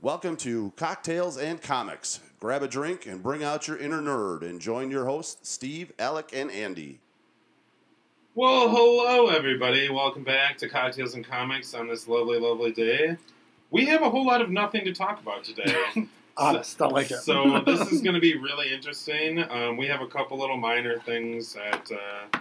Welcome to Cocktails and Comics. Grab a drink and bring out your inner nerd and join your hosts, Steve, Alec, and Andy. Well, hello, everybody. Welcome back to Cocktails and Comics on this lovely, lovely day. We have a whole lot of nothing to talk about today. Honest, I like it. so, this is going to be really interesting. Um, we have a couple little minor things that. Uh,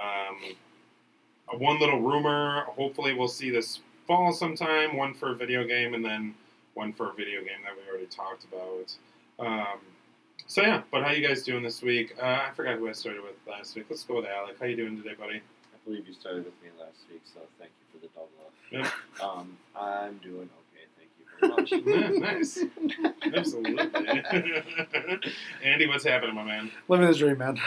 um, one little rumor. Hopefully, we'll see this fall sometime. One for a video game, and then one for a video game that we already talked about. Um, so yeah, but how you guys doing this week? Uh, I forgot who I started with last week. Let's go with Alec. How you doing today, buddy? I believe you started with me last week, so thank you for the double up. Yep. Um, I'm doing okay, thank you very much. Yeah, nice. Absolutely. Andy, what's happening, my man? Living the dream, man.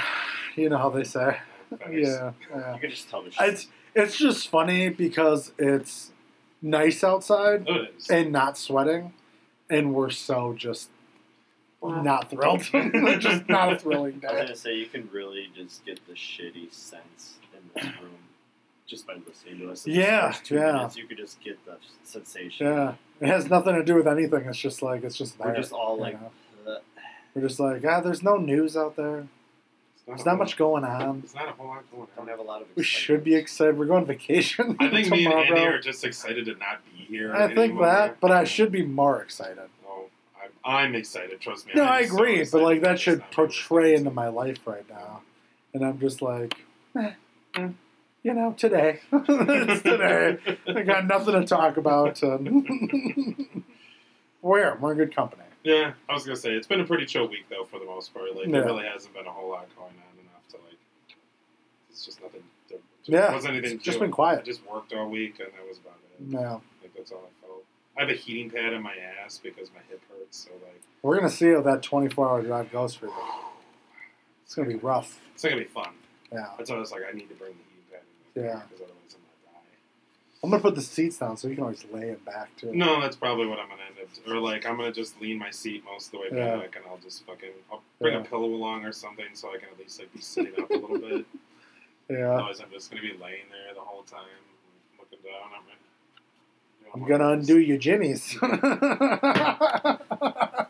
You know how they say. Thanks. Yeah, yeah. You can just tell the It's it's just funny because it's nice outside Oh, and not sweating, and we're so just not thrilled. just not a thrilling I was day. gonna say you can really just get the shitty sense in this room just by listening to us. In Yeah, the first two yeah. minutes, you could just get the sensation. Yeah, it has nothing to do with anything. It's just like it's just there. We're just all like, know? we're just like ah, there's no news out there. It's There's not much going on. There's not a whole lot going don't have a lot of. We should be excited. We're going on vacation I think me and tomorrow. Andy are just excited to not be here. I think anymore. that, but I should be more excited. Oh, I'm, I'm excited. Trust me. No, I'm I so agree, but like that should portray into my life right now, and I'm just like, eh, eh, you know, today, it's today. I got nothing to talk about. And we're we're in good company. Yeah, I was gonna say it's been a pretty chill week though for the most part. Like Yeah. there really hasn't been a whole lot going on enough to like. It's just nothing. To, Yeah, wasn't anything. it's just been quiet. I just worked all week and that was about it. Yeah, Like that's all I felt. I have a heating pad in my ass because my hip hurts. So like, we're gonna see how that 24 hour drive goes for you. It's gonna be rough. it's not gonna be fun. Yeah, That's why I was like, I need to bring the heating pad. In Yeah. Because otherwise I'm gonna die. I'm gonna put the seats down so you can always lay it back too. No, that's probably what I'm gonna end up. Or like, I'm gonna just lean my seat most of the way Yeah. back, and I'll just fucking I'll bring Yeah. a pillow along or something so I can at least like be sitting up a little bit. Yeah, Otherwise, I'm just gonna be laying there the whole time, looking down at my. doing I'm gonna things. undo your jimmies.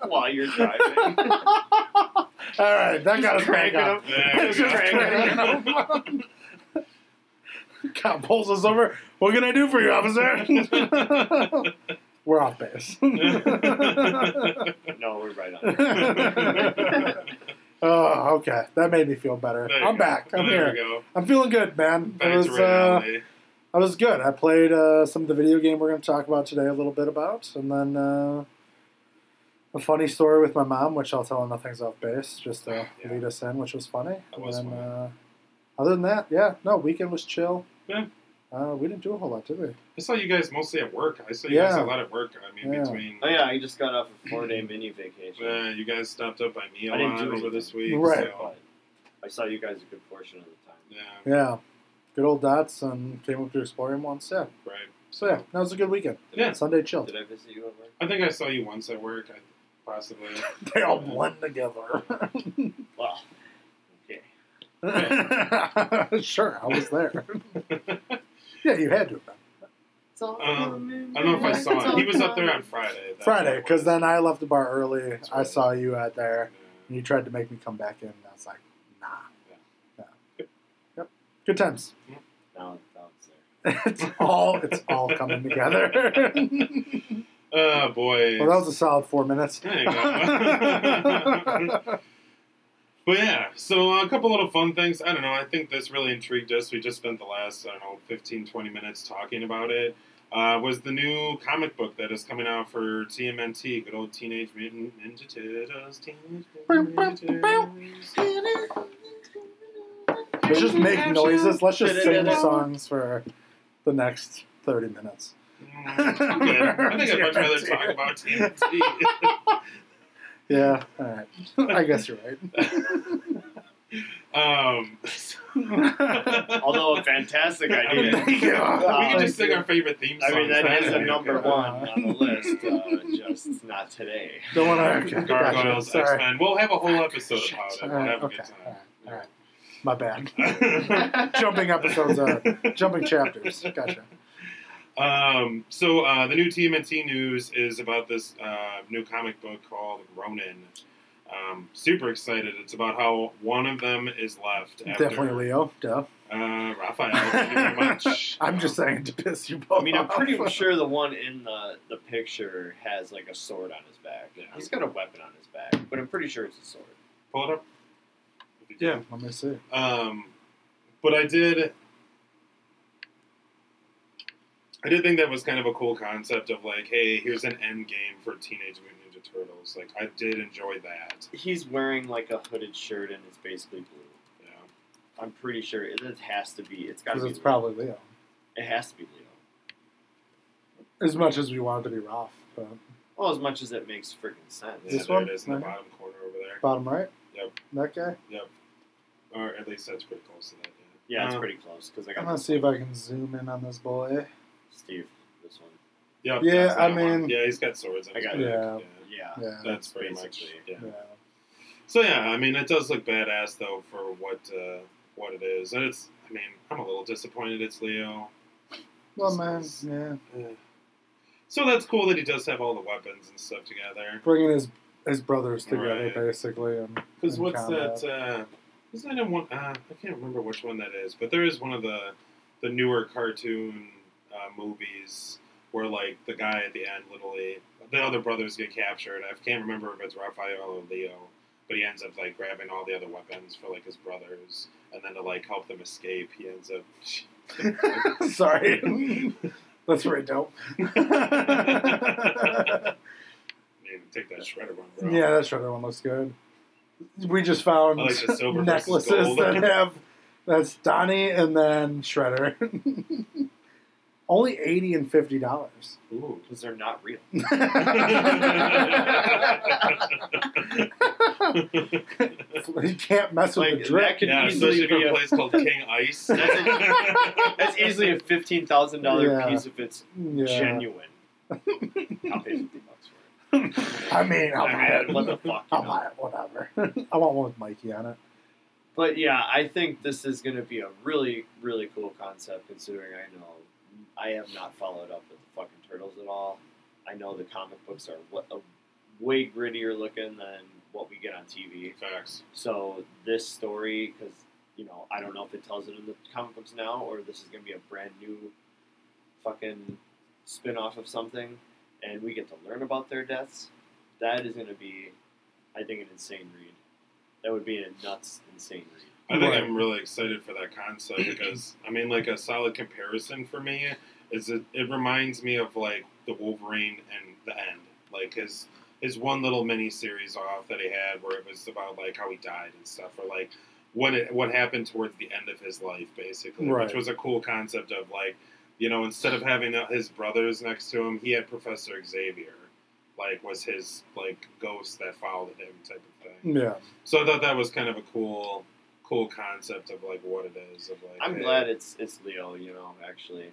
while you're driving. All right, that got us back cranking up. them. Just go. cranking them. Cop pulls us over. What can I do for you, officer? We're off base. no, we're right on. oh, okay. That made me feel better. I'm go. back. I'm there here. I'm feeling good, man. Back it was uh. I was good. I played uh, some of the video game we're going to talk about today a little bit about, and then uh, a funny story with my mom, which I'll tell nothing's off base, just to Yeah. lead us in, which was funny. That was and then, funny. Uh, other than that, yeah, no, weekend was chill. Yeah. Uh, we didn't do a whole lot, did we? I saw you guys mostly at work. I saw you guys Yeah. a lot at work. I mean, Yeah. between. Oh yeah, I just got off a four day mini vacation. Uh, you guys stopped up by me a I didn't lot do over anything. this week. Right. So, But I saw you guys a good portion of the time. yeah. Yeah. Good old dots and came up to explore him once. Yeah. Right. So yeah, that was a good weekend. Yeah. Sunday chill. Did I visit you at work? I think I saw you once at work. I, possibly. They all blend together. Well, okay. sure, I was there. yeah, you had to have been. Um, I don't know if I saw it's him. He was up there on. Friday. Friday, because then I left the bar early. That's I saw you out there, Yeah. and you tried to make me come back in. And I was like, nah. Yeah. Yeah. Good. Yep. Good times. Now, now it's it's all it's all coming together. Oh boy. well, that was a solid four minutes. There you go. But yeah, so a couple little fun things. I don't know. I think this really intrigued us. We just spent the last, I don't know, 15, 20 minutes talking about it. Uh, was the new comic book that is coming out for TMNT, good old Teenage Mutant Ninja Turtles. Teenage Mutant Ninja Turtles. Let's just make noises. Let's just sing songs for the next thirty minutes. Mm. I think I'd much rather talk about TMNT. Yeah. All right. I guess you're right. um, Although a fantastic idea. Thank you. Uh, we can just sing our favorite theme song. I mean, that is That'd a number one on the list. Uh, just not today. Don't want to. Okay, Gargoyles, gotcha. X Sorry. Men. We'll have a whole episode about it. All We'll have a Okay. good time. right. All right. My bad. Jumping episodes. Uh, jumping chapters. Gotcha. Um, so uh, the new TMNT news is about this uh, new comic book called Ronin. Um, super excited. It's about how one of them is left. After, Definitely Leo. Duh. Uh, Raphael. Thank you very much. I'm just saying to piss you both I mean, I'm off. pretty sure the one in the, the picture has like a sword on his back. Yeah. He's got a weapon on his back, but I'm pretty sure it's a sword. Pull it up. Yeah, let me see. Um, but I did. I did think that was kind of a cool concept of like, hey, here's an end game for Teenage Mutant Ninja Turtles. Like, I did enjoy that. He's wearing like a hooded shirt and it's basically blue. Yeah. I'm pretty sure it, it has to be. It's got to be. it's Leo. probably Leo. It has to be Leo. As much as we want it to be Ralph. But Well, as much as it makes freaking sense. Yeah, This there one? it is in the Right here? bottom corner over there. bottom right? Yep. That guy? Yep. Or at least that's pretty close to that. Yeah, it's Uh, pretty close because I got I'm going to see if I can zoom in on this boy. Steve. This one. Yep, Yeah, that's I that one. mean- yeah, he's got swords. I got back. it. Yeah. Yeah. Yeah. That's pretty much basically. yeah. yeah. So yeah, I mean, it does look badass though for what uh, what it is, and it's. I mean, I'm a little disappointed it's Leo. Well, man, yeah. So that's cool that he does have all the weapons and stuff together. Bringing his his brothers together, Right. basically. Because what's combat. that? Uh, isn't that in one? Uh, I can't remember which one that is, but there is one of the the newer cartoon uh, movies where like the guy at the end, literally, the other brothers get captured. I can't remember if it's Raphael or Leo, but he ends up like grabbing all the other weapons for like his brothers, and then to like help them escape, he ends up. Sorry. That's very dope. Take that shredder one, bro. yeah, that shredder one looks good. We just found I like the silver necklaces that have that's Donnie and then Shredder. Only eighty and fifty dollars. Ooh. Because they're not real. you can't mess with Like, the drip. that could yeah, easily be a a- place called King Ice. That's easily a fifteen thousand dollar Yeah. piece if it's Yeah. genuine. I'll pay fifty bucks for it. I mean, I'll buy it. what the fuck, I'll know? buy it. Whatever. I want one with Mikey on it. But yeah, I think this is going to be a really, really cool concept. Considering I know I have not followed up with the fucking turtles at all. I know the comic books are wa- a way grittier looking than what we get on TV. Facts. So this story, because you know, I don't know if it tells it in the comic books now, or this is going to be a brand new fucking spin off of something, and we get to learn about their deaths. That is going to be, I think, an insane read. That would be a nuts, insane read. I think Right. I'm really excited for that concept because I mean, like a solid comparison for me is it, it reminds me of like the Wolverine and the end, like his his one little mini series off that he had where it was about like how he died and stuff, or like what it what happened towards the end of his life, basically, Right. which was a cool concept of like you know instead of having his brothers next to him, he had Professor Xavier. Like was his like ghost that followed him type of thing. Yeah. So I thought that was kind of a cool, cool concept of like what it is. Of like, I'm hey, glad it's it's Leo. You know, actually,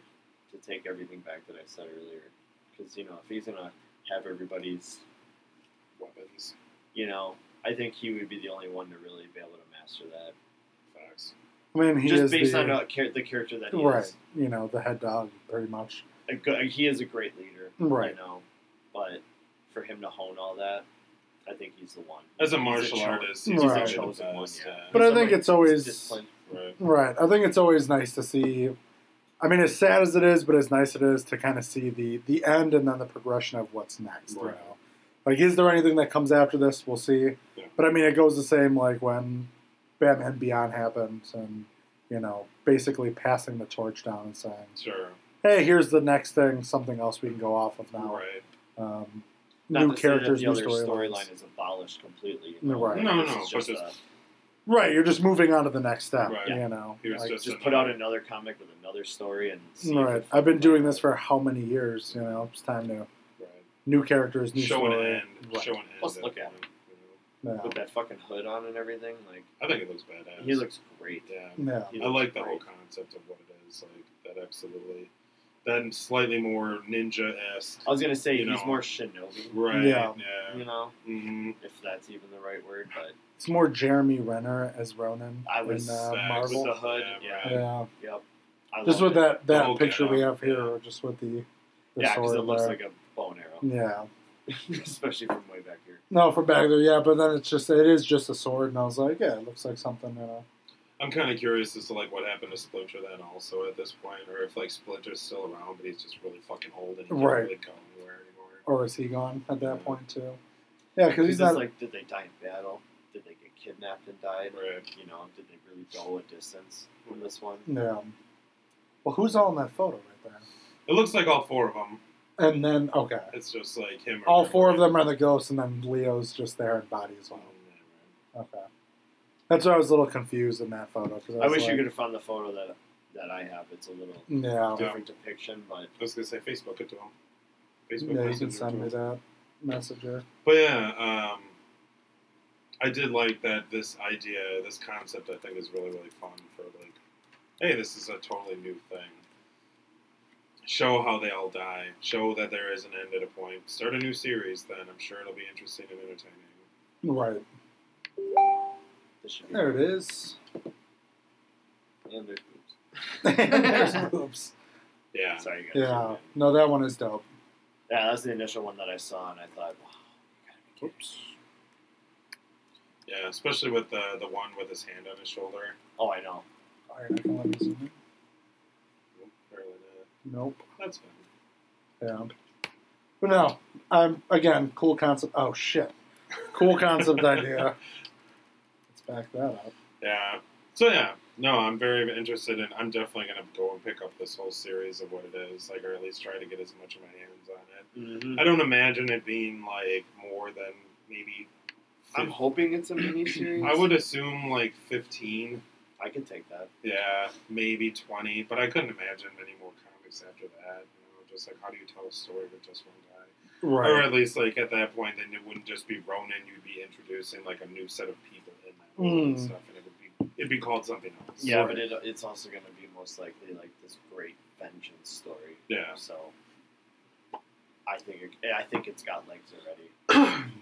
to take everything back that I said earlier, because you know, if he's gonna have everybody's, weapons, you know, I think he would be the only one to really be able to master that. facts. I mean, he Just is based the, on uh, char- the character that he right. is. You know, the head dog, pretty much. A go- he is a great leader. Right. You know, but for him to hone all that, I think he's the one. As a He's martial cho- artist, he's he's a probably the chosen one, best, yeah. yeah. But I think it's always- Right. Right. I think it's always nice to see. I mean, as sad as it is, but as nice it is to kind of see the the end and then the progression of what's next. You know, like is there anything that comes after this? We'll see. Yeah. But I mean, it goes the same like when Batman Beyond happens, and you know, basically passing the torch down and saying, Sure. "Hey, here's the next thing, something else we can go off of now." Right. Um, Not new to say that characters, the new other storylines. storyline is abolished completely. No, right. No, This no, is just just- a- Right. You're just moving on to the next step. Right. You know, Here's Like, just, just put out another comic with another story and see right. I've been doing this for how many years? You know, it's time to right. new characters, new show an story. end. Right. Show an end. Let's look at him. you Yeah. with that fucking hood on and everything. Like. I think it looks badass. he looks great. Yeah. Yeah. He I looks like the great. whole concept of what it is. Like that, absolutely. Then slightly more ninja esque. I was gonna say he's know. more shinobi. Right. Yeah. Yeah. You know, hmm if that's even the right word, but It's more Jeremy Renner as Ronin I was in uh, Facts. Marvel. with the hood, Yeah, yeah, right. yeah. yep. I Just with it. that that Oh, picture yeah. we have here, or just with the, the Yeah, because it looks there. like a bow and arrow, yeah. especially from way back here. No, from back there, yeah. But then it's just it is just a sword, and I was like, yeah, it looks like something. You know. I'm kind of curious as to like what happened to Splinter then also at this point, or if like Splinter's still around, but he's just really fucking old and he can't Right. really go anywhere anymore. Or is he gone at Yeah. that point too? Yeah, because he's It's not. like, did they die in battle? Did they get kidnapped and died? Right. You know, did they really go a distance in this one? yeah. Well, who's all in that photo right there? It looks like all four of them. And then okay, It's just like him. or all four of them are the ghosts, and then Leo's just there in body as well. Oh, okay. That's why I was a little confused in that photo. Cause I, I wish like, you could have found the photo that that I have. It's a little Yeah. different depiction, but I was gonna say Facebook it to him. Facebook Yeah, you can send me that messenger. But yeah, um, I did like that. This idea, this concept, I think is really really fun. For like, hey, this is a totally new thing. Show how they all die. Show that there is an end at a point. Start a new series. Then I'm sure it'll be interesting and entertaining. Right. This should be There it is. And there's boobs. There's boobs. Yeah. Sorry, guys. Yeah. No, that one is dope. Yeah, that's the initial one that I saw, and I thought, wow, you gotta be kidding. Oops. Yeah, especially with the the one with his hand on his shoulder. Oh, I know. Alright, I can let me zoom in. Nope, barely not. Nope. That's fine. Yeah. But no, I'm again cool concept. Oh shit, cool concept idea. Let's back that up. Yeah. So yeah, no, I'm very interested in. I'm definitely gonna go and pick up this whole series of what it is, like, or at least try to get as much of my hands on it. Mm-hmm. I don't imagine it being like more than maybe. I'm hoping it's a mini series. I would assume like 15. I can take that. Yeah, maybe 20, but I couldn't imagine many more comics after that. You know, just like how do you tell a story with just one guy? Right. Or at least like at that point, then it wouldn't just be Ronin. You'd be introducing like a new set of people in that world and Mm. stuff, and it would be it'd be called something else. Yeah, Right. but it, it's also going to be most likely like this great vengeance story. Yeah. So I think it, I think it's got legs already.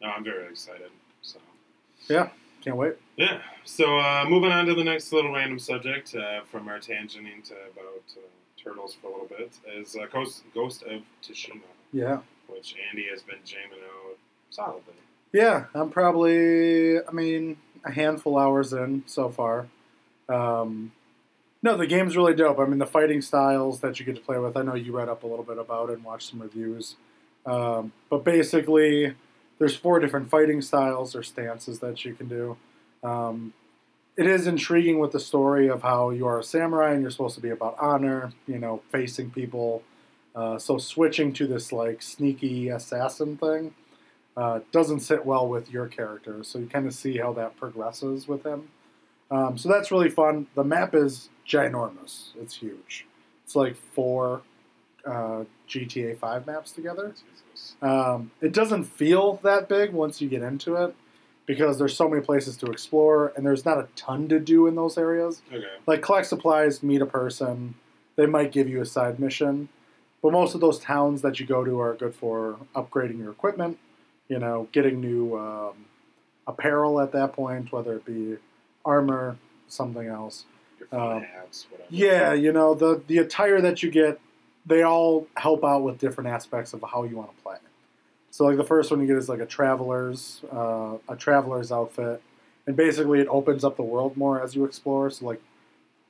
No, I'm very excited. So yeah. Can't wait. yeah. So uh, moving on to the next little random subject uh, from our tangenting to about uh, turtles for a little bit is uh, Ghost, Ghost of Tsushima, Yeah. which Andy has been jamming out solidly. Yeah, I'm probably, I mean, a handful hours in so far. Um, no, the game's really dope. I mean, the fighting styles that you get to play with, I know you read up a little bit about it and watched some reviews. Um, but basically, there's four different fighting styles or stances that you can do. Um, it is intriguing with the story of how you are a samurai and you're supposed to be about honor, you know, facing people. Uh, so switching to this like sneaky assassin thing uh, doesn't sit well with your character. So you kind of see how that progresses with him. Um, so that's really fun. The map is ginormous. It's huge. It's like four uh, GTA 5 maps together. Um, it doesn't feel that big once you get into it because there's so many places to explore and there's not a ton to do in those areas. Okay. Like collect supplies, meet a person. They might give you a side mission, but most of those towns that you go to are good for upgrading your equipment. You know, getting new um, apparel at that point, whether it be armor, something else. Um, hats, whatever. Yeah, you know the the attire that you get, they all help out with different aspects of how you want to play. So like the first one you get is like a traveler's uh, a traveler's outfit, and basically it opens up the world more as you explore. So like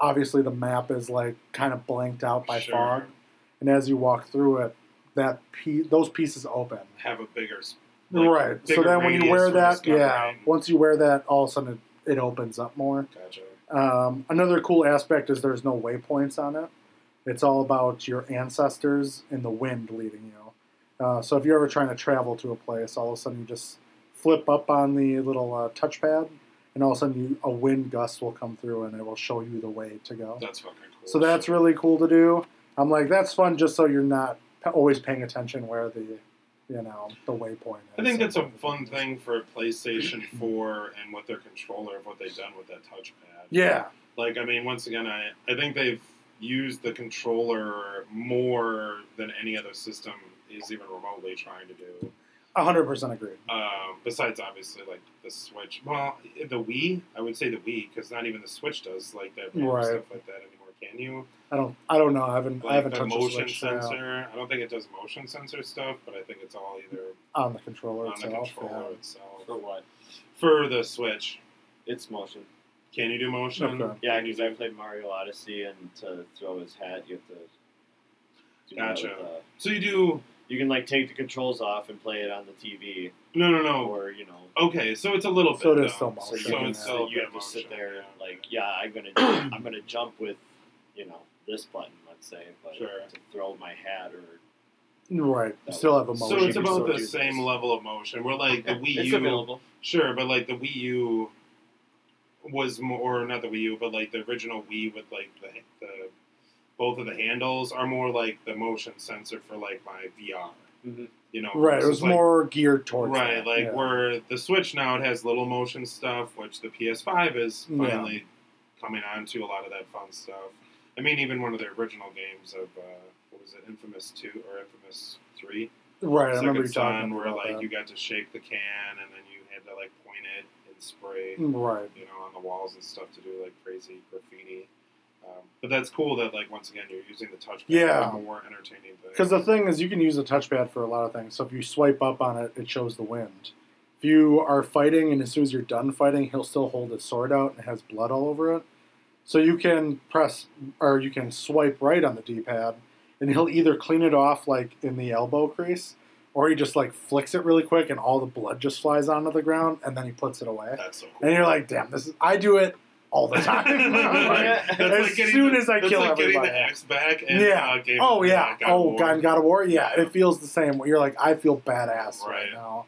obviously the map is like kind of blanked out by Sure. fog, and as you walk through it, that piece those pieces open. Have a bigger. Like, right. So then when you wear that, yeah, once you wear that, all of a sudden it, it opens up more. Gotcha. Um, another cool aspect is there's no waypoints on it. It's all about your ancestors and the wind leading you. Uh, so if you're ever trying to travel to a place, all of a sudden you just flip up on the little uh, touchpad, and all of a sudden you, a wind gust will come through and it will show you the way to go. That's fucking cool. So that's really cool to do. I'm like, that's fun, just so you're not always paying attention where the, you know, the waypoint. I think that's a fun thing for PlayStation 4 and with their controller of what they've done with that touchpad. Yeah, Like, I mean, once again, I, I think they've used the controller more than any other system is even remotely trying to do. 100% agreed. Um, besides, obviously, like the Switch. Well, the Wii, I would say the Wii, because not even the Switch does like that Right. stuff like that anymore Can you? I don't. I don't know. I haven't. I haven't the touched the motion switch yeah, sensor. I don't think it does motion sensor stuff, but I think it's all either on the controller on the controller yeah. itself. For what? For the Switch, It's motion. can you do motion? Okay. Yeah, because I played Mario Odyssey, and to throw his hat, you have to. Do that Gotcha. with, uh, So you do you can like take the controls off and play it on the TV, no, no, no. or you know, Okay, so it's a little bit. So it is though. still so motion. you, So can, it's yeah. still so you have to of sit there yeah. like, yeah, I'm gonna I'm gonna jump with, you know, this button, let's say, but Sure. to throw my hat or Right. You still have a motion. So it's about the same this. level of motion. We're like the Wii it's U. available. Sure, but like the Wii U was more not the Wii U, but like the original Wii with like the the both of the handles are more like the motion sensor for like my VR. Mhm. You know, Right. It was like, more geared towards right. that, Like yeah. where the Switch now it has little motion stuff, which the PS5 is Yeah. finally coming on to a lot of that fun stuff. I mean, even one of the original games of uh, what was it, Infamous Two or Infamous Three? Right. I remember you Second talking where about like that. you got to shake the can and then you had to like point it and spray, Right. you know, on the walls and stuff to do like crazy graffiti. Um, but that's cool that like once again you're using the touchpad Yeah. for more entertaining things. Because the thing is, you can use a touchpad for a lot of things. So if you swipe up on it, it shows the wind. If you are fighting and as soon as you're done fighting, he'll still hold his sword out and has blood all over it. So you can press or you can swipe right on the D-pad, and he'll either clean it off like in the elbow crease, or he just like flicks it really quick and all the blood just flies onto the ground, and then he puts it away. that's so cool. And you're like, damn, this is I do it all the time. Like, as like soon the- as I kill like everybody. the axe back and Yeah. uh, Oh yeah. Oh. God, God of War. Yeah, Yeah. it feels the same. You're like, I feel badass right, Right. now.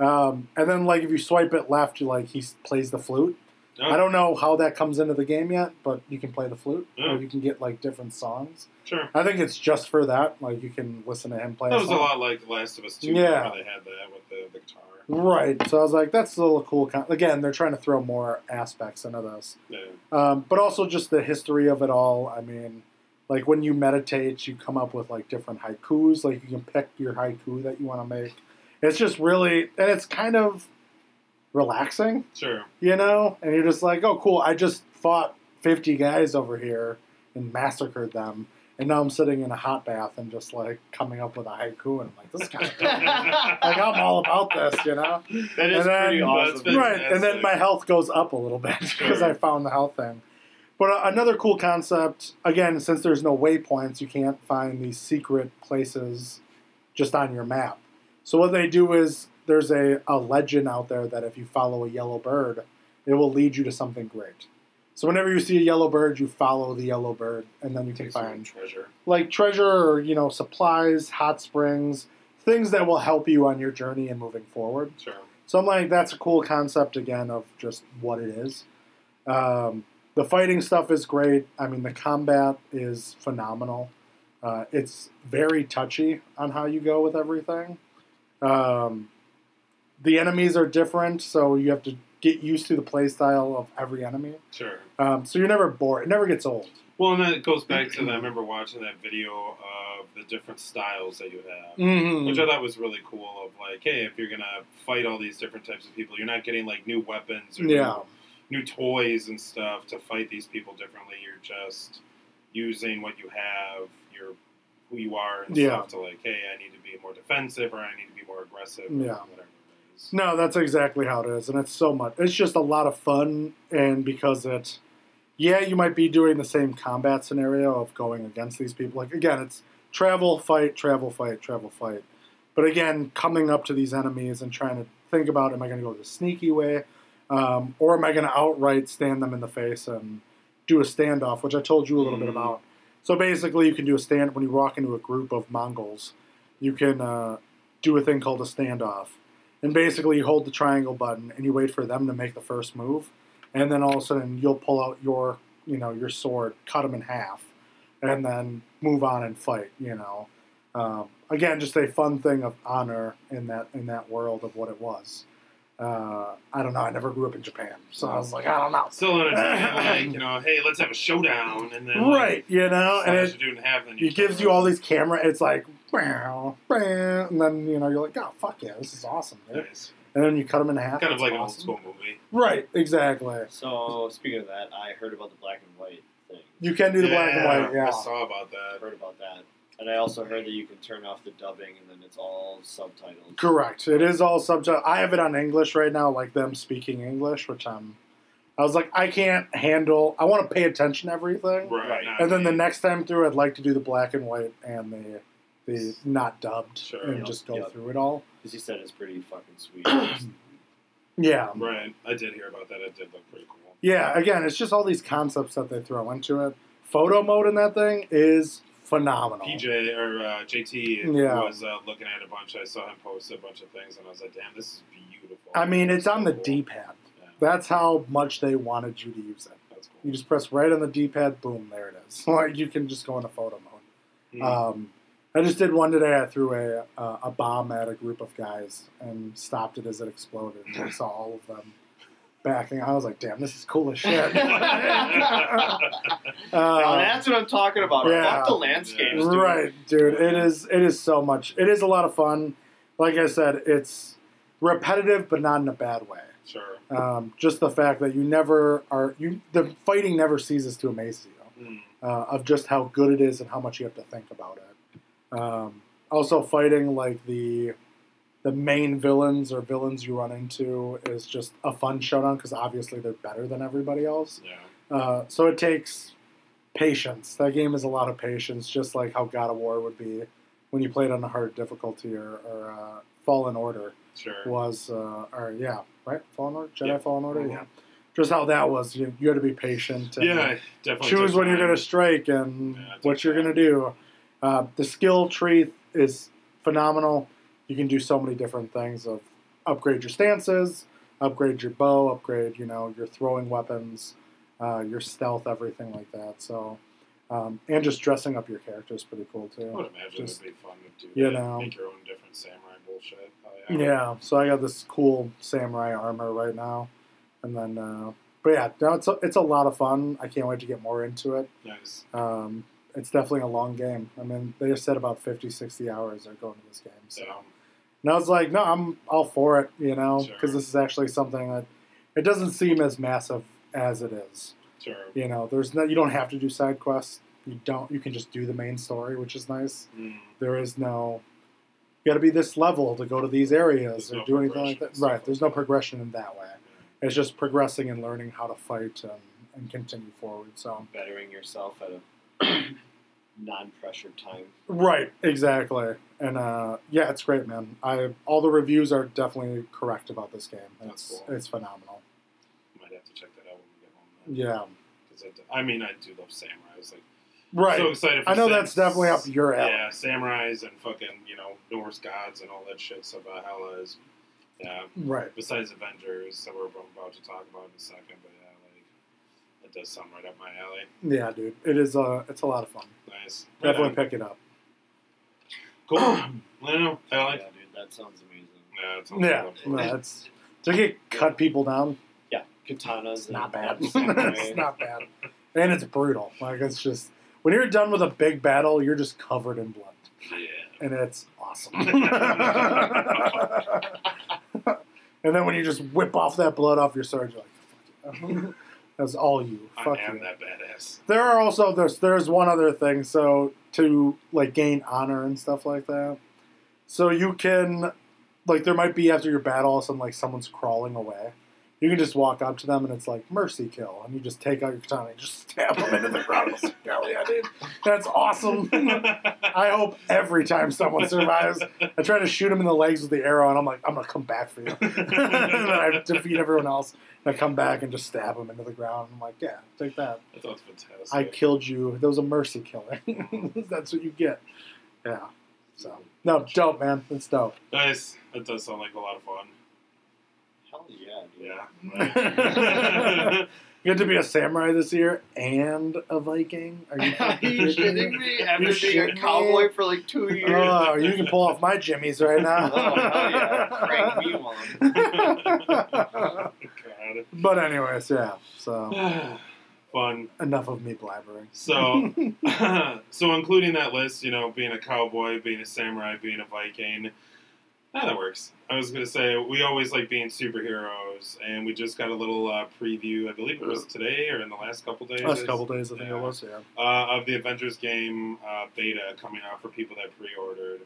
Um, and then like if you swipe it left, you like he plays the flute. I don't know how that comes into the game yet, but you can play the flute, Yeah. or you can get like different songs. Sure. I think it's just for that. Like you can listen to him play. That a was a lot like The Last of Us 2. Yeah. They had that with the, the guitar. Right. So I was like, that's a little cool. Con- Again, they're trying to throw more aspects into this. Yeah. um, but also just the history of it all. I mean, like when you meditate, you come up with like different haikus. Like you can pick your haiku that you want to make. It's just really, and it's kind of relaxing, Sure. you know. And you're just like, oh, cool. I just fought 50 guys over here and massacred them. And now I'm sitting in a hot bath and just like coming up with a haiku, and I'm like, this is kind of cool. like I'm all about this, you know. That is And then- pretty awesome. Right, and then my health goes up a little bit because Sure. I found the health thing. But uh, another cool concept, again, since there's no waypoints, you can't find these secret places just on your map. So what they do is there's a, a legend out there that if you follow a yellow bird, it will lead you to something great. So whenever you see a yellow bird, you follow the yellow bird, and then you can find treasure. like treasure or you know supplies, hot springs, things that will help you on your journey and moving forward. Sure. So I'm like, that's a cool concept again of just what it is. Um, the fighting stuff is great. I mean, the combat is phenomenal. Uh, it's very touchy on how you go with everything. Um, the enemies are different, so you have to get used to the playstyle of every enemy. Sure. Um, so you're never bored. It never gets old. Well, and then it goes back to that. I remember watching that video of the different styles that you have. Mm-hmm. Which I thought was really cool. Of like, hey, if you're gonna fight all these different types of people, you're not getting like new weapons or Yeah. new, new toys and stuff to fight these people differently. You're just using what you have, your who you are, and Yeah. stuff to like, hey, I need to be more defensive or I need to be more aggressive. or Yeah. whatever is. No, that's exactly how it is, and it's so much. It's just a lot of fun, and because it, yeah, you might be doing the same combat scenario of going against these people. Like again, it's travel, fight, travel, fight, travel, fight. But again, coming up to these enemies and trying to think about, am I going to go the sneaky way, um, or am I going to outright stand them in the face and do a standoff, which I told you a little bit Mhm. about. So basically, you can do a stand when you walk into a group of Mongols. You can uh, do a thing called a standoff. And basically, you hold the triangle button and you wait for them to make the first move, and then all of a sudden you'll pull out your, you know, your sword, cut them in half, and then move on and fight. You know, um, again, just a fun thing of honor in that in that world of what it was. Uh, I don't know. I never grew up in Japan, so I was like, I don't know. Still entertaining, like you know, hey, let's have a showdown, and then like, Right, you know, and it, it do half, then you it gives you all these camera. It's like, bow, bow, and then you know you're like, oh fuck yeah, this is awesome, dude. Nice. And then you cut them in half. Kind of it's like an old school movie. Right, exactly. So speaking of that, I heard about the black and white thing. You can do the black and white. Yeah, I saw about that. I that. heard about that, and I also heard that you can turn off the dubbing and then it's all subtitles. Correct. It is all subject. I have it on English right now, like them speaking English, which I'm. I was like, I can't handle. I want to pay attention to everything. Right. Right. And then the next time through, I'd like to do the black and white and the the not dubbed Sure. and Yep, just go yep. through it all. Because he said it's pretty fucking sweet. Yeah. Right. I did hear about that. It did look pretty cool. Yeah, again, it's just all these concepts that they throw into it. Photo mode in that thing is phenomenal. PJ or uh, JT Yeah. was uh, looking at a bunch. I saw him post a bunch of things, and I was like, "Damn, this is beautiful." I mean, it's on the cool. D-pad. Yeah, That's how much they wanted you to use it. that's cool. You just press right on the D-pad, boom, there it is. Like you can just go into photo mode. Mm. Um, I just did one today. I threw a uh, a bomb at a group of guys and stopped it as it exploded. And I saw all of them backing. I was like, "Damn, this is cool as shit." now Uh, that's what I'm talking about. yeah. Fuck the landscapes, dude. right, dude. It is. It is so much. It is a lot of fun. Like I said, it's repetitive, but not in a bad way. sure. Um, just the fact that you never are you the fighting never ceases to amaze you Mm. uh, of just how good it is and how much you have to think about it. Um, also, fighting like the the main villains or villains you run into is just a fun showdown because obviously they're better than everybody else. Yeah. Uh, so it takes patience. That game is a lot of patience, just like how God of War would be when you played on a hard difficulty or, or uh, Fallen Order Sure. was, uh, or yeah, right? Fallen Order, Jedi Yeah. Fallen Order, Mhm. yeah. Just how that was. You, you had to be patient. And Yeah, definitely. choose when you're going to strike and Yeah, what you're time. going to do. Uh, the skill tree is phenomenal. You can do so many different things of upgrade your stances, upgrade your bow, upgrade you know your throwing weapons, uh, your stealth, everything like that. So, um, and just dressing up your character is pretty cool I too. would imagine Just- it'd be fun to do. you that. know. make your own different samurai bullshit. Oh, Yeah, so I got this cool samurai armor right now, and then, uh, but yeah, no, it's a, it's a lot of fun. I can't wait to get more into it. Nice. Um, it's definitely a long game. I mean, they just said about 50, 60 hours are going to this game. So, So, and I was like, no, I'm all for it, you know, Sure. because this is actually something that it doesn't seem as massive as it is. sure. You know, there's no, you don't have to do side quests. You don't. You can just do the main story, which is nice. Mm. There is no. You got to be this level to go to these areas There's or no do anything like that. Right. There's no progression in that way. It's just progressing and learning how to fight and, and continue forward. So. Bettering yourself at a non-pressured time. Right, exactly. And uh, yeah, it's great, man. I all the reviews are definitely correct about this game. That's It's cool. it's phenomenal. Might have to check that out when we get home. then. Yeah. 'Cause I, I mean, I do love samurais. Like, Right. so excited. For I know sam- that's definitely up your alley. Yeah, samurais and fucking you know Norse gods and all that shit. So Valhalla is, yeah. Right. Besides Avengers, that we're about to talk about in a second, but yeah, like it does sound right up my alley. Yeah, dude. It is uh it's a lot of fun. Nice. Definitely Right pick it up. Cool. I know. I like. yeah, dude, that sounds amazing. Yeah, it sounds Yeah. wonderful. No, it's to get cut people down, Yeah, katanas. it's not bad. it's not bad. And it's brutal. Like it's just when you're done with a big battle, you're just covered in blood. Yeah. and it's awesome. and then when you just whip off that blood off your sword, you're like, Fuck yeah. "That's all you." I Fuck am you. that badass. There are also there's there's one other thing. So to like gain honor and stuff like that, so you can like there might be after your battle, all of a sudden like someone's crawling away. You can just walk up to them and it's like mercy kill, and you just take out your katana and just stab them into the ground. Like, Hell yeah, dude! That's awesome. I hope every time someone survives, I try to shoot them in the legs with the arrow, and I'm like, I'm gonna come back for you. and then I defeat everyone else, and I come back and just stab them into the ground. I'm like, yeah, take that. That sounds fantastic. I killed you. That was a mercy killing. That's what you get. Yeah. So no, dope, man. It's dope. Nice. That does sound like a lot of fun. Hell yeah. Yeah. You get to be a samurai this year and a Viking. Are you, Are you shitting me? After You being shitting a me? cowboy for like two years. Oh, you can pull off my jimmies right now. Oh, yeah. Crank me on. God. but anyways, yeah. So Fun. enough of me blabbering. So, so including that list, you know, being a cowboy, being a samurai, being a Viking, Ah, that works. I was gonna say we always like being superheroes, and we just got a little uh, preview. I believe it was today or in the last couple days. Last couple days, I think Yeah. it was. Yeah. uh, of the Avengers game uh, beta coming out for people that pre-ordered,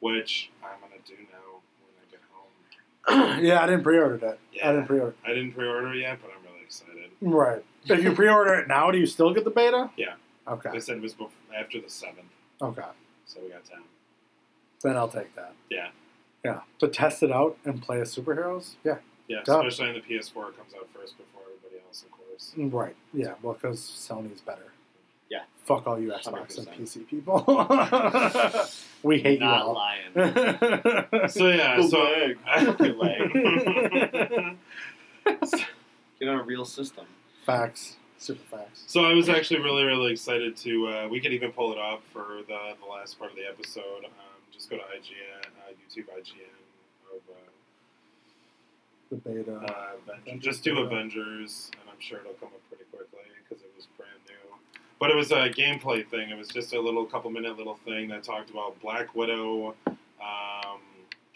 which I'm gonna do now when I get home. yeah, I didn't pre-order that. Yeah. I didn't pre-order. I didn't pre-order yet, but I'm really excited. Right. If you pre-order it now, do you still get the beta? Yeah. Okay. They said it was bef- after the seventh, Okay. so we got time. Then I'll take that. Yeah. Yeah. To test it out and play as superheroes. Yeah. Yeah, Duh. especially on the PS4, comes out first before everybody else, of course. Right. Yeah. Well, because Sony's better. Yeah. Fuck all you Xbox and 100%. PC people. we hate you Not all. lying. So yeah, Go so leg. Fucking leg. Get on a real system. facts. Super facts. So I was actually really, really excited to. Uh, we could even pull it off for the, the last part of the episode. Um, just go to IGN, uh, YouTube IGN of The beta. uh, uh, Avengers. Just do. Avengers, and I'm sure it'll come up pretty quickly because it was brand new. But it was a gameplay thing. It was just a little couple minute little thing that talked about Black Widow, um,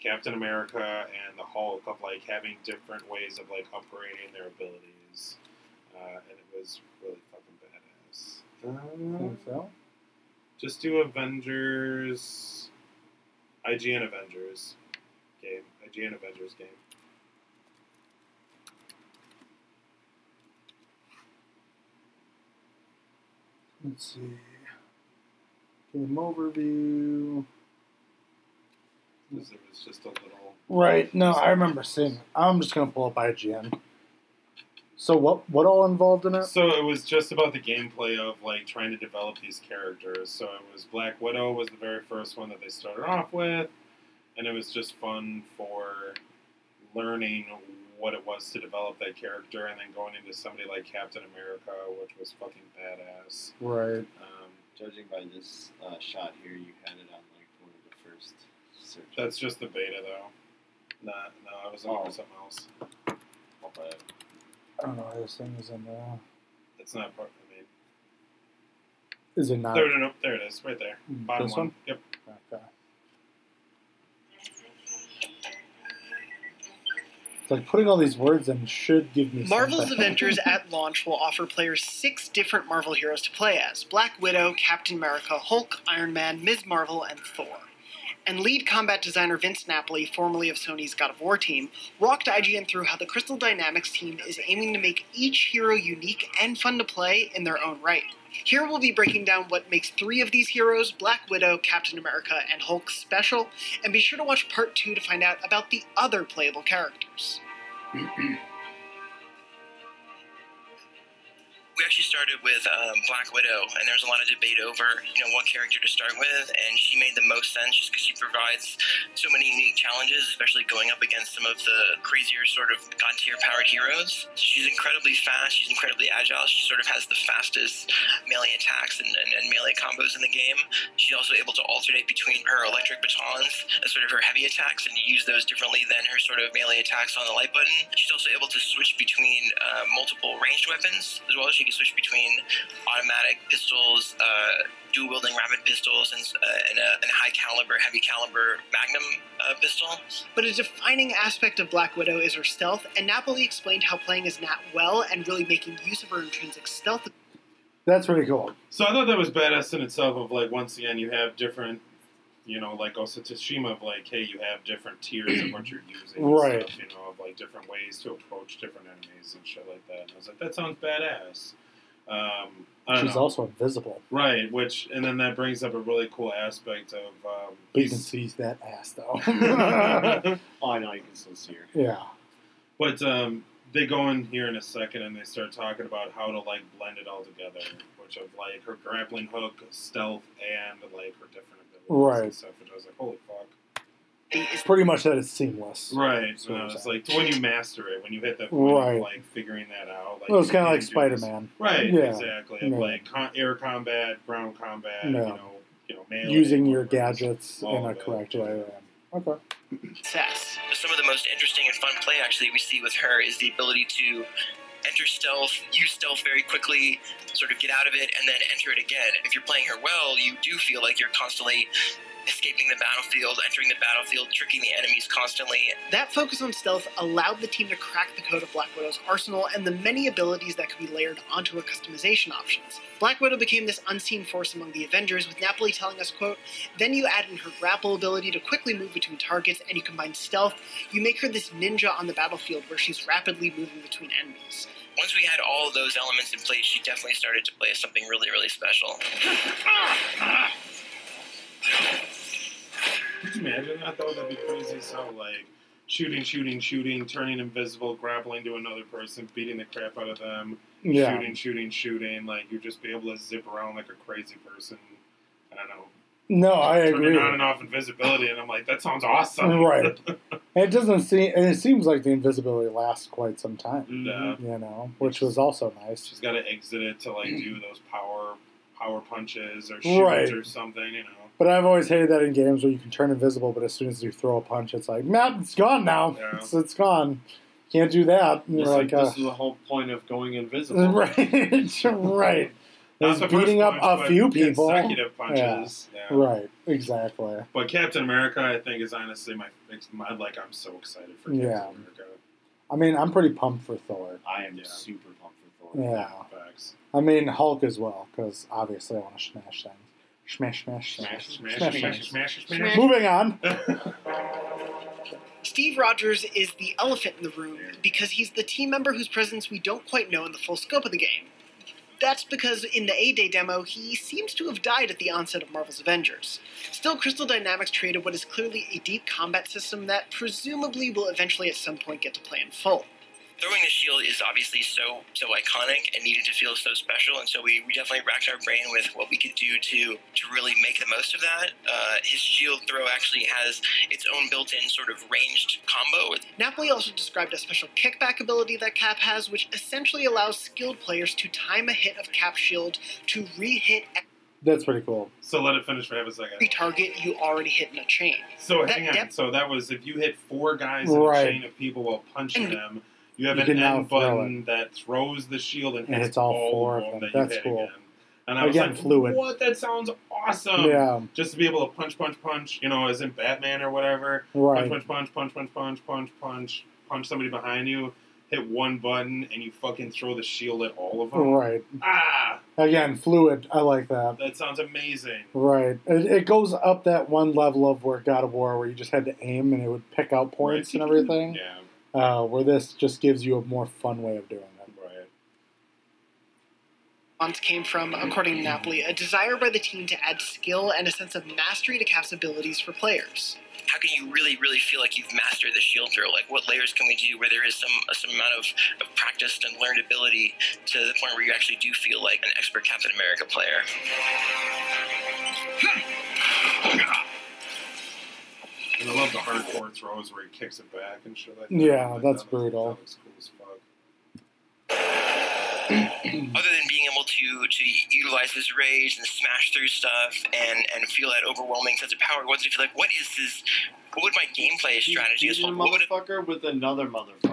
Captain America, and the Hulk of like having different ways of like upgrading their abilities, uh, and it was really fucking badass. Uh, think so. just do Avengers, IGN Avengers game, IGN Avengers game. Let's see. Game overview. Was just a little. Right. No, I remember seeing. it. I'm just gonna pull up IGN. So what? What all involved in it? So it was just about the gameplay of like trying to develop these characters. So it was Black Widow was the very first one that they started off with, and it was just fun for learning what it was to develop that character, and then going into somebody like Captain America, which was fucking badass. Right. Um, Judging by this uh, shot here, you had it on like one of the first searches. that's just the beta, though. Not, no, I was on Oh. something else. But I don't know. Why this thing is in there. It's not part. I mean, Is it not? there, no, no, there it is, right there. Hmm, Bottom this one. one? Yep. Okay. It's like putting all these words in should give me Marvel's something. Avengers at launch will offer players six different Marvel heroes to play as Black Widow, Captain America, Hulk, Iron Man, Ms. Marvel, and Thor. And lead combat designer Vince Napoli, formerly of Sony's God of War team, walked IGN through how the Crystal Dynamics team is aiming to make each hero unique and fun to play in their own right. Here we'll be breaking down what makes three of these heroes, Black Widow, Captain America, and Hulk, special, and be sure to watch part two to find out about the other playable characters. actually started with um, Black Widow, and there was a lot of debate over, you know, what character to start with, and she made the most sense just because she provides so many unique challenges, especially going up against some of the crazier sort of god tier powered heroes. She's incredibly fast. She's incredibly agile. She sort of has the fastest melee attacks and, and, and melee combos in the game. She's also able to alternate between her electric batons as sort of her heavy attacks and use those differently than her sort of melee attacks on the light button. She's also able to switch between uh, multiple ranged weapons as well. As she can switch between automatic pistols, uh, dual wielding rapid pistols, and, uh, and, a, and a high caliber, heavy caliber magnum uh, pistol. But a defining aspect of Black Widow is her stealth, and Napoli explained how playing as Nat well and really making use of her intrinsic stealth That's pretty cool. So I thought that was badass in itself. Of like, once again, you have different, you know, like Ghost of Tsushima. Of like, hey, you have different tiers of what you're using, Right. Stuff, you know, of like different ways to approach different enemies and shit like that. And I was like, that sounds badass. Um, I don't She's know. also invisible. right, which and then that brings up a really cool aspect of. Um, But you can see that ass though. oh, I know you can still see her. yeah. But um, they go in here in a second and they start talking about how to like blend it all together, which of like her grappling hook, stealth, and like her different abilities Right. and stuff. Which I was like, holy fuck! It's pretty much that it's seamless. Right. So what I'm it's like when you master it, when you hit that point Right. of like figuring that out. Like Well, it's kind of like Spider Man. Right. Yeah. Exactly. Yeah. like con- air combat, ground combat. Yeah. You know. You know. Melee, Using your whatever it is. gadgets in a of it. correct way. Okay. success. Some of the most interesting and fun play actually we see with her is the ability to enter stealth, use stealth very quickly, sort of get out of it, and then enter it again. If you're playing her well, you do feel like you're constantly escaping the battlefield, entering the battlefield, tricking the enemies constantly. That focus on stealth allowed the team to crack the code of Black Widow's arsenal and the many abilities that could be layered onto her customization options. Black Widow became this unseen force among the Avengers, with Napoli telling us, quote, Then you add in her grapple ability to quickly move between targets, and you combine stealth, you make her this ninja on the battlefield where she's rapidly moving between enemies. Once we had all of those elements in place, she definitely started to play something really, really special. Could you imagine that though? That'd be crazy. So like shooting, shooting, shooting, turning invisible, grappling to another person, beating the crap out of them, Yeah. shooting, shooting, shooting. Like you'd just be able to zip around like a crazy person. I don't know. No, I Turning agree. on and off invisibility, and I'm like, that sounds awesome. Right. It doesn't seem, and it seems like the invisibility lasts quite some time. Yeah. You know, which was also nice. She's got to exit it to like do those power power punches or shoots Right. or something. You know. But I've always hated that in games where you can turn invisible, but as soon as you throw a punch, it's like, map, it's gone now. Yeah. It's, it's gone. Can't do that. And you're It's like, like, uh, this is the whole point of going invisible. right, right. Not It's the first beating up a few people. Consecutive punches. Yeah. Right, exactly. But Captain America, I think, is honestly my, my like. I'm so excited for Captain Yeah. America. I mean, I'm pretty pumped for Thor. I am Yeah. super pumped for Thor. Yeah. I mean, Hulk as well, because obviously I want to smash things. Smash, smash, Smash, smash, smash, smash, smash, smash. smash, smash. Moving on. Steve Rogers is the elephant in the room because he's the team member whose presence we don't quite know in the full scope of the game. That's because in the A Day demo, he seems to have died at the onset of Marvel's Avengers. Still, Crystal Dynamics created what is clearly a deep combat system that presumably will eventually at some point get to play in full. Throwing the shield is obviously so so iconic and needed to feel so special, and so we, we definitely racked our brain with what we could do to to really make the most of that. Uh, his shield throw actually has its own built-in sort of ranged combo. Napoli also described a special kickback ability that Cap has, which essentially allows skilled players to time a hit of Cap's shield to re-hit That's pretty cool. so let it finish for half a second. every target you already hit in a chain. So That hang on. depth- So that was if you hit four guys in Right. a chain of people while punching And- them, you have You an end button that throws the shield and And hits hits all all four of them. them. That That's cool. Again. And I was Again, like, fluid. what? That sounds awesome. yeah, Just to be able to punch, punch, punch. You know, as in Batman or whatever. right. Punch, punch, punch, punch, punch, punch, punch, punch somebody behind you. Hit one button and you fucking throw the shield at all of them. Right. Ah, Again, fluid. I like that. that sounds amazing. Right. It, it goes up that one level of where God of War, where you just had to aim and it would pick out points Right. and everything. Yeah, Uh, where this just gives you a more fun way of doing it. right. response came from, according to Napoli, a desire by the team to add skill and a sense of mastery to Cap's abilities for players. How can you really, really feel like you've mastered the shield throw? Like, what layers can we do where there is some some amount of, of practiced and learned ability to the point where you actually do feel like an expert Captain America player? And I love the hardcore throws where he kicks it back and shit like that. Yeah, Like, that's that looks- brutal. That looks cool as fuck. other than being able to to utilize his rage and smash through stuff and and feel that overwhelming sense of power, once you feel like, what is this? What would my gameplay strategy He's is? a What would it, motherfucker with another motherfucker.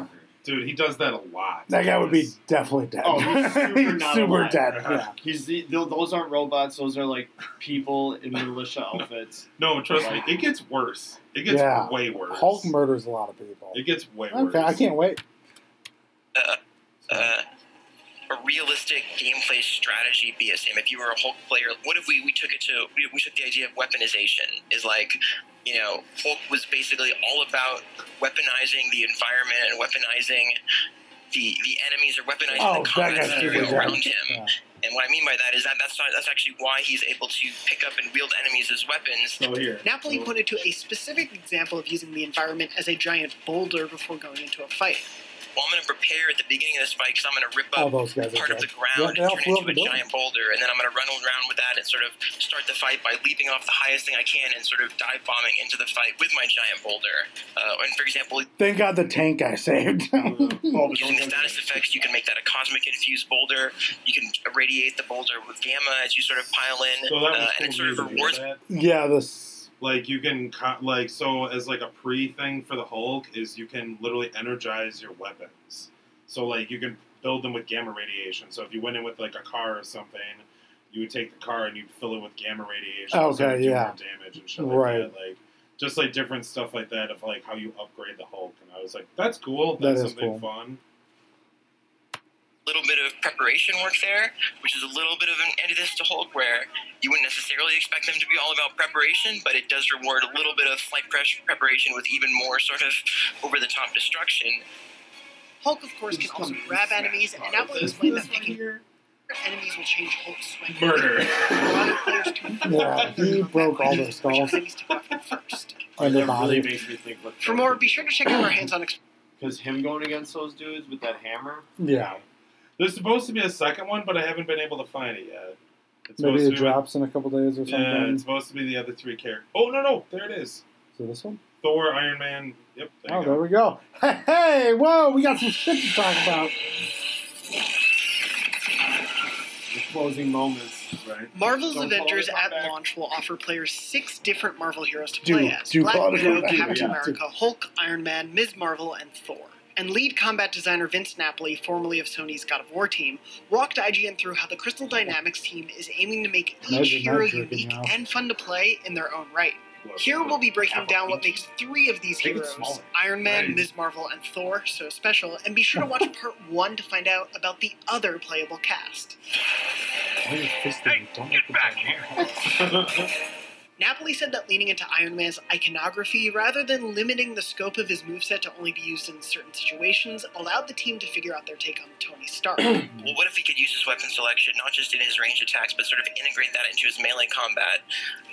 Dude, he does that a lot. That guy would be definitely dead. Oh, he's super not super alive. dead. Yeah. He's the, tho- those aren't robots. Those are like people in militia outfits. No, trust me, it gets worse. It gets Yeah. way worse. Hulk murders a lot of people. It gets way worse. Okay, I can't wait. uh, a realistic gameplay strategy be a same? If you were a Hulk player, what if we, we took it to we, we took the idea of weaponization? Is like you know Hulk was basically all about weaponizing the environment and weaponizing the the enemies or weaponizing Oh, the that combat guy's scenario around dead. him. Yeah. And what I mean by that is that that's not, that's actually why he's able to pick up and wield enemies as weapons. So here. Napoli so- pointed to a specific example of using the environment as a giant boulder before going into a fight. Well, I'm going to prepare at the beginning of this fight because I'm going to rip All up those guys part of the ground Yeah, and turn it into a giant boulder, and then I'm going to run around with that and sort of start the fight by leaping off the highest thing I can and sort of dive bombing into the fight with my giant boulder. Uh, and for example, Thank God the tank I saved. Oh, using the status effects, you can make that a cosmic infused boulder. You can irradiate the boulder with gamma as you sort of pile in, So uh, and it sort of rewards. yeah, this. Like you can like so as like a pre thing for the Hulk is you can literally energize your weapons. So like you can build them with gamma radiation. So if you went in with like a car or something, you would take the car and you'd fill it with gamma radiation. so Okay, it would do yeah. more damage and shit like Right. that. Like just like different stuff like that of like how you upgrade the Hulk. And I was like, that's cool. That That's is something cool. fun. little bit of preparation work there, which is a little bit of an antithesis to Hulk, where you wouldn't necessarily expect them to be all about preparation, but it does reward a little bit of slight pressure preparation with even more sort of over the top destruction. Hulk, of course, can also grab enemies, and Napoli explained that picking enemies will change Hulk's sweat. Murder. Allowing players to inform Yeah, he them broke all which their skulls enemies to go first. their that really makes me think. For more, be sure to check out our hands-on experience. because him going against those dudes with that hammer. Yeah, There's supposed to be a second one, but I haven't been able to find it yet. It's maybe it to be with- drops in a couple days or something. Yeah, something. it's supposed to be the other three characters. Oh no, no, there it is. Is it this one? Thor, Iron Man. Yep. There Oh, there we go. Hey, hey, whoa, we got some shit to talk about. The closing moments. Right. Marvel's Don't Avengers at back. launch will offer players six different Marvel heroes to Do- play as: do Black Widow. Captain Yeah. America, Hulk, Iron Man, Ms. Marvel, and Thor. And lead combat designer Vince Napoli, formerly of Sony's God of War team, walked IGN through how the Crystal Dynamics team is aiming to make each hero unique you and fun to play in their own right. Love Here we'll be breaking Apple down what makes three of these heroes Iron Man, Right. Ms. Marvel, and Thor, so special, and be sure to watch part one to find out about the other playable cast. Why are you fisting me? Don't make me talk. Napoli said that leaning into Iron Man's iconography rather than limiting the scope of his moveset to only be used in certain situations allowed the team to figure out their take on Tony Stark. Well, what if he could use his weapon selection not just in his range attacks, but sort of integrate that into his melee combat?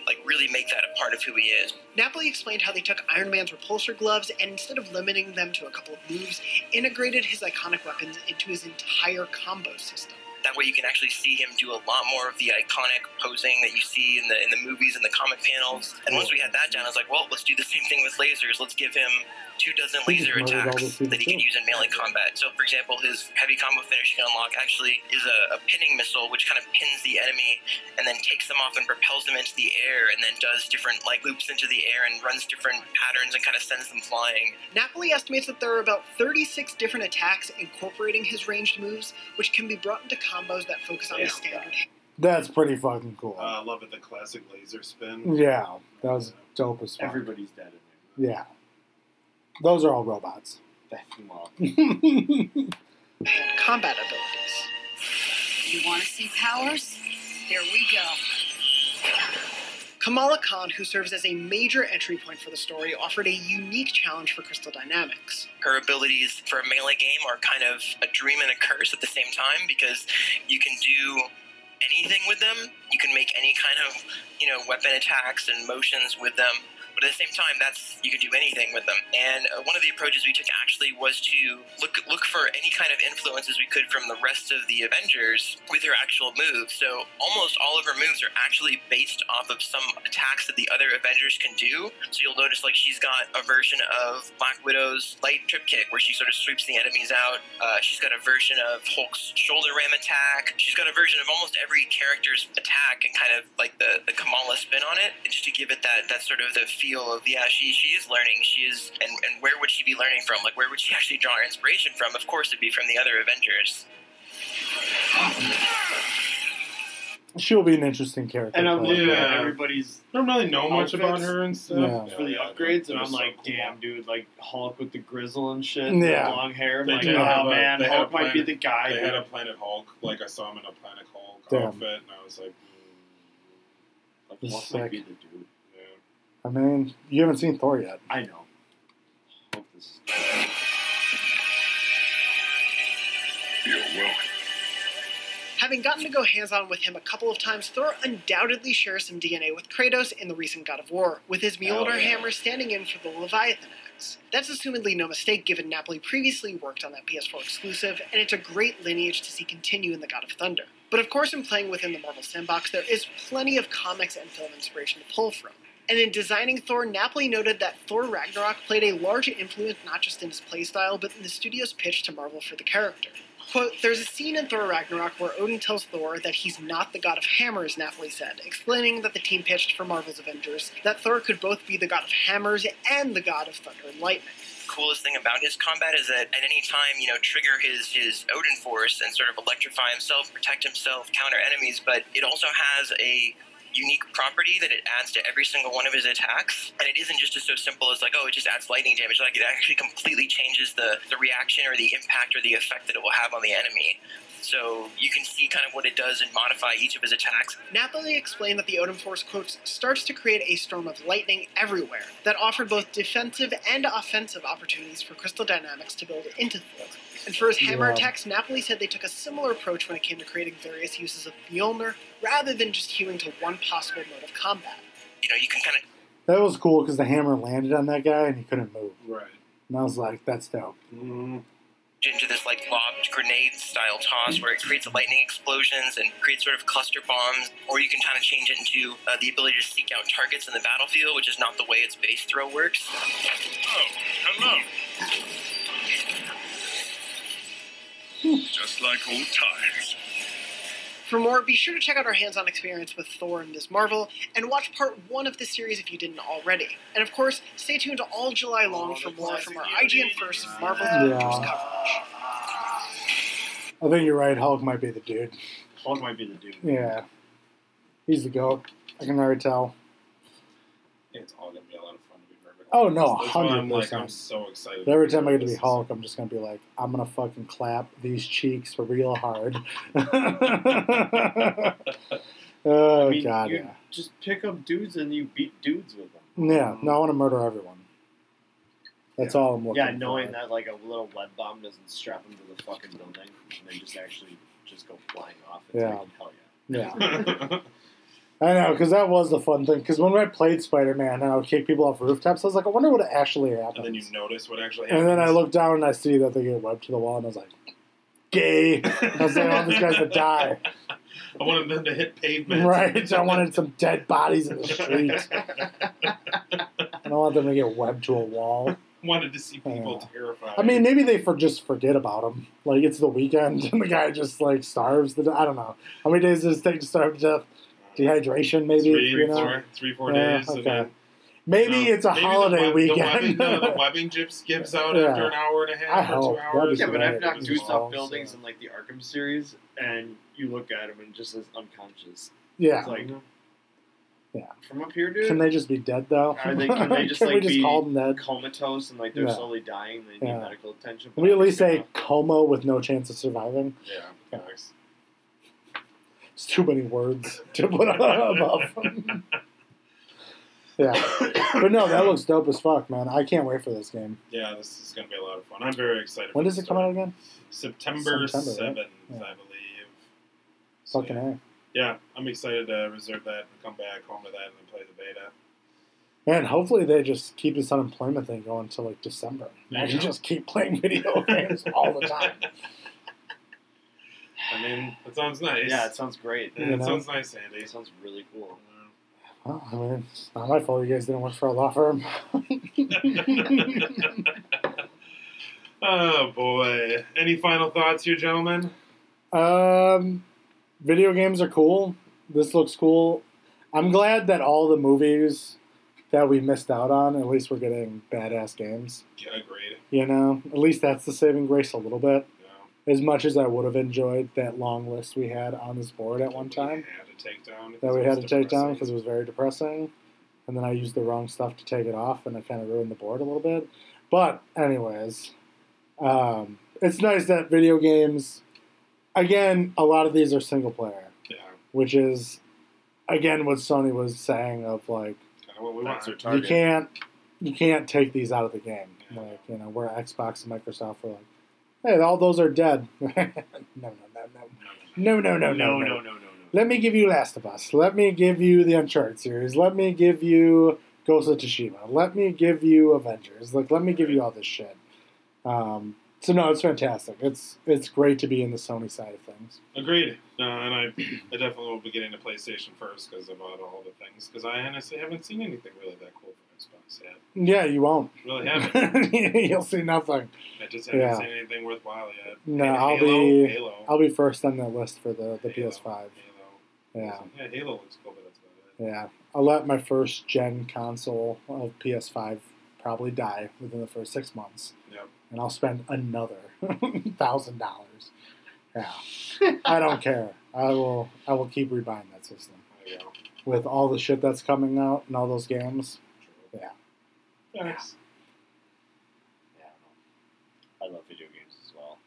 Like, really make that a part of who he is. Napoli explained how they took Iron Man's repulsor gloves and instead of limiting them to a couple of moves, integrated his iconic weapons into his entire combo system. That way, you can actually see him do a lot more of the iconic posing that you see in the in the movies and the comic panels. And once we had that down, I was like, well, let's do the same thing with lasers. Let's give him two dozen laser attacks that he can use in melee combat. So, for example, his heavy combo finish you unlock actually is a, a pinning missile, which kind of pins the enemy and then takes them off and propels them into the air, and then does different like loops into the air and runs different patterns and kind of sends them flying. Napoli estimates that there are about 36 different attacks incorporating his ranged moves, which can be brought into combos that focus on his Damn. standard That's pretty fucking cool. Uh, I love it. The classic laser spin. yeah, that was dope as fuck. Everybody's dead in Yeah. Those are all robots. there. That's well. combat abilities. You want to see powers? Here we go. Kamala Khan, who serves as a major entry point for the story, offered a unique challenge for Crystal Dynamics. her abilities for a melee game are kind of a dream and a curse at the same time because you can do anything with them. You can make any kind of, you know, weapon attacks and motions with them. But at the same time, that's you can do anything with them. And uh, one of the approaches we took actually was to look look for any kind of influences we could from the rest of the Avengers with her actual moves. So almost all of her moves are actually based off of some attacks that the other Avengers can do. So you'll notice like she's got a version of Black Widow's light trip kick where she sort of sweeps the enemies out. Uh, she's got a version of Hulk's shoulder ram attack. She's got a version of almost every character's attack and kind of like the, the Kamala spin on it, and just to give it that that sort of the feel of yeah, she she is learning. She is, and and where would she be learning from? Like where would she actually draw her inspiration from? Of course, it'd be from the other Avengers. She'll be an interesting character. And I'm for looking. Yeah. at everybody's I don't really know much about Outfits her and stuff. Yeah. for the upgrades, and I'm so like, cool. damn, dude, like Hulk with the grizzle and shit, Yeah. the long hair. I'm They like, do oh a- man, they have Hulk a might be planet- the guy. They had a Planet Hulk. Like I saw him in a Planet Hulk Damn. outfit, and I was like, mm, Like, He's Hulk might sick. be the dude. Yeah. I mean, you haven't seen Thor yet. I know. Hope this is Having gotten to go hands on with him a couple of times, Thor undoubtedly shares some DNA with Kratos in the recent God of War, with his Mjolnir Hell yeah. hammer standing in for the Leviathan axe. That's assumedly no mistake given Napoli previously worked on that PS4 exclusive, and it's a great lineage to see continue in the God of Thunder. But of course, in playing within the Marvel sandbox, there is plenty of comics and film inspiration to pull from. And in designing Thor, Napoli noted that Thor Ragnarok played a large influence not just in his playstyle, but in the studio's pitch to Marvel for the character. Quote, there's a scene in Thor Ragnarok where Odin tells Thor that he's not the god of hammers, Napoli said, explaining that the team pitched for Marvel's Avengers that Thor could both be the god of hammers and the god of thunder and lightning. coolest thing about his combat is that at any time, you know, trigger his his Odin Force and sort of electrify himself, protect himself, counter enemies. But it also has a unique property that it adds to every single one of his attacks, and it isn't just as so simple as like, oh, it just adds lightning damage. Like it actually completely changes the the reaction or the impact or the effect that it will have on the enemy. So you can see kind of what it does and modify each of his attacks. Napoli explained that the Odin Force, quotes, starts to create a storm of lightning everywhere that offered both defensive and offensive opportunities for Crystal Dynamics to build into Thor. And for his hammer Yeah. attacks, Napoli said they took a similar approach when it came to creating various uses of Mjolnir, rather than just hewing to one possible mode of combat. You know, you can kind of That was cool because the hammer landed on that guy and he couldn't move. Right. And I was like, that's dope. Mm, into this like lobbed grenade style toss where it creates lightning explosions and creates sort of cluster bombs, or you can kind of change it into uh, the ability to seek out targets in the battlefield, which is not the way its base throw works. Oh, hello. Just like old times. For more, be sure to check out our hands-on experience with Thor and Ms. Marvel, and watch part one of the series if you didn't already. And of course, stay tuned all July long for more from our IGN First Marvel Yeah. Avengers coverage. I think you're right. Hulk might be the dude. Hulk might be the dude. Yeah. He's the goat. I can already tell. it's all gonna be a lot of fun to be perfect. Oh, no, That's why I'm like 100%. I'm so excited. Every time I get to be Hulk, I'm just gonna be like, I'm gonna fucking clap these cheeks real hard. oh I mean, god, you yeah, just pick up dudes and you beat dudes with them. yeah. Um, no, I want to murder everyone. That's all I'm looking Yeah, for. knowing that like a little lead bomb doesn't strap them to the fucking building, and then just actually just go flying off. It's Yeah. like, hell Yeah, I know, because that was the fun thing. Because when I played Spider Man and I would kick people off rooftops, I was like, I wonder what actually happened. and then you notice what actually happened. And then I look down and I see that they get webbed to the wall, and I was like, gay. I was like, I want these guys to die. I wanted them to hit pavement. Right? I wanted some dead bodies in the street. I don't want them to get webbed to a wall. wanted to see people Yeah. terrified. I mean, maybe they for just forget about them. Like it's the weekend and the guy just like starves. To, I don't know. How many days does it take to starve to death? Dehydration, maybe. three, you know? four, three, four Yeah, days. okay. And then, Maybe you know, it's a maybe the holiday web- weekend. The webbing, no, the webbing just gives out Yeah. after an hour and a half or hope. two hours. Yeah, but I've Right. knocked dudes Well, off uh, buildings so- in like the Arkham series, and you look at him and just as unconscious. yeah. It's like, Yeah. from up here, dude. Can they just be dead though? Are they- can they just, Can we like, just be- call them dead? comatose and like they're Yeah. slowly dying. They need Yeah. medical attention. Can we at least but- say coma with no chance of surviving? Yeah, nice. It's too many words to put on above. yeah, but no, that looks dope as fuck, man. I can't wait for this game. Yeah, this is going to be a lot of fun. I'm very excited. When does it come out again? September right? seventh, Yeah. I believe. So, Fucking yeah. A. yeah, I'm excited to reserve that and come back home to that and then play the beta. Man, hopefully they just keep this unemployment thing going until like December. I can just keep playing video games all the time. I mean, that sounds nice. Yeah, it sounds great. Yeah, You it know? sounds nice, Andy. It sounds really cool. Well, I mean, it's not my fault you guys didn't work for a law firm. oh boy! Any final thoughts, here, gentlemen? Um, video games are cool. This looks cool. I'm glad that all the movies that we missed out on, at least we're getting badass games. Yeah, agreed. You know, at least that's the saving grace a little bit. Yeah. As much as I would have enjoyed that long list we had on this board at one We time, had to take down. that we had to was take down because it was very depressing. And then I used the wrong stuff to take it off, and I kind of ruined the board a little bit. But, anyways, um, it's nice that video games, again, a lot of these are single player, Yeah, which is, again, what Sony was saying of like, kind we want. you can't, you can't take these out of the game. Yeah. Like, you know, where Xbox and Microsoft were like, hey, all those are dead. no, no, no, no, no, no, no, no, no, no, no, let me give you Last of Us. Let me give you the Uncharted series. Let me give you Ghost of Tsushima. Let me give you Avengers. Like, let me give you all this shit. Um, so no, it's fantastic. It's it's great to be in the Sony side of things. Agreed. No, and I, I definitely will be getting to PlayStation first because of all all the things. Because I honestly haven't seen anything really that cool from Xbox yet. Yeah, you won't. Really haven't. You'll see nothing. I just haven't Yeah. seen anything worthwhile yet. No, Halo, I'll be Halo. I'll be first on the list for the, the Halo, PS5. Halo. Yeah, Yeah, Halo looks cool, but that's about it. yeah. I'll let my first gen console of PS5 probably die within the first six months, Yep. And I'll spend another thousand dollars. Yeah, I don't care. I will. I will keep rebuying that system There with all the shit that's coming out and all those games. Yeah. Thanks. Yeah, I. I love video games as well,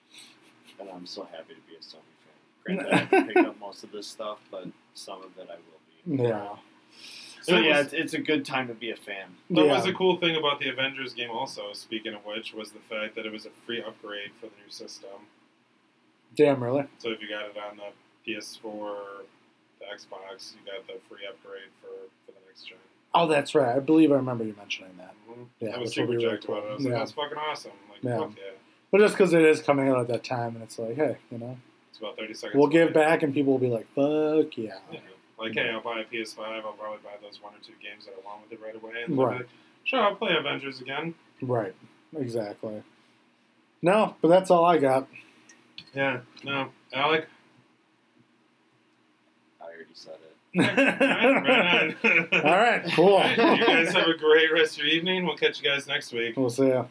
and I'm so happy to be a Sony fan. Granted, I haven't picked up most of this stuff, but some of it I will be. Yeah. So It yeah, was- it's, it's a good time to be a fan. That yeah. was a cool thing about the Avengers game. Also, speaking of which, was the fact that it was a free upgrade for the new system. Damn, really? So if you got it on the PS4, the Xbox, you got the free upgrade for, for the next gen. Oh, that's right. I believe I remember you mentioning that. Mhm. Yeah, I was which will super be really jacked about it. I was cool. like, Yeah. that's fucking awesome. Like, Yeah. fuck yeah. But just because it is coming out at that time, and it's like, hey, you know, It's about 30 seconds. we'll give back, and people will be like, fuck yeah. Yeah. Like, hey, I'll buy a PS5. I'll probably buy those one or two games that I want with it right away. And they'll Right. like, sure, I'll play Avengers again. Right. Exactly. No, but that's all I got. Yeah. No. Alec? I already said it. right on. all right, cool. you guys have a great rest of your evening. We'll catch you guys next week. We'll see ya.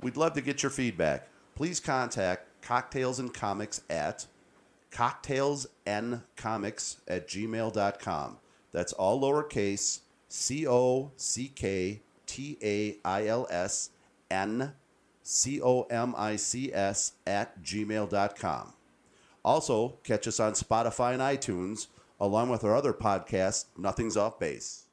We'd love to get your feedback. Please contact Cocktails and Comics at cocktailsncomics at gmail.com. That's all lowercase C O C K T A I L S N C O M I C S at gmail.com. Also, catch us on Spotify and iTunes, along with our other podcast, Nothing's Off Base.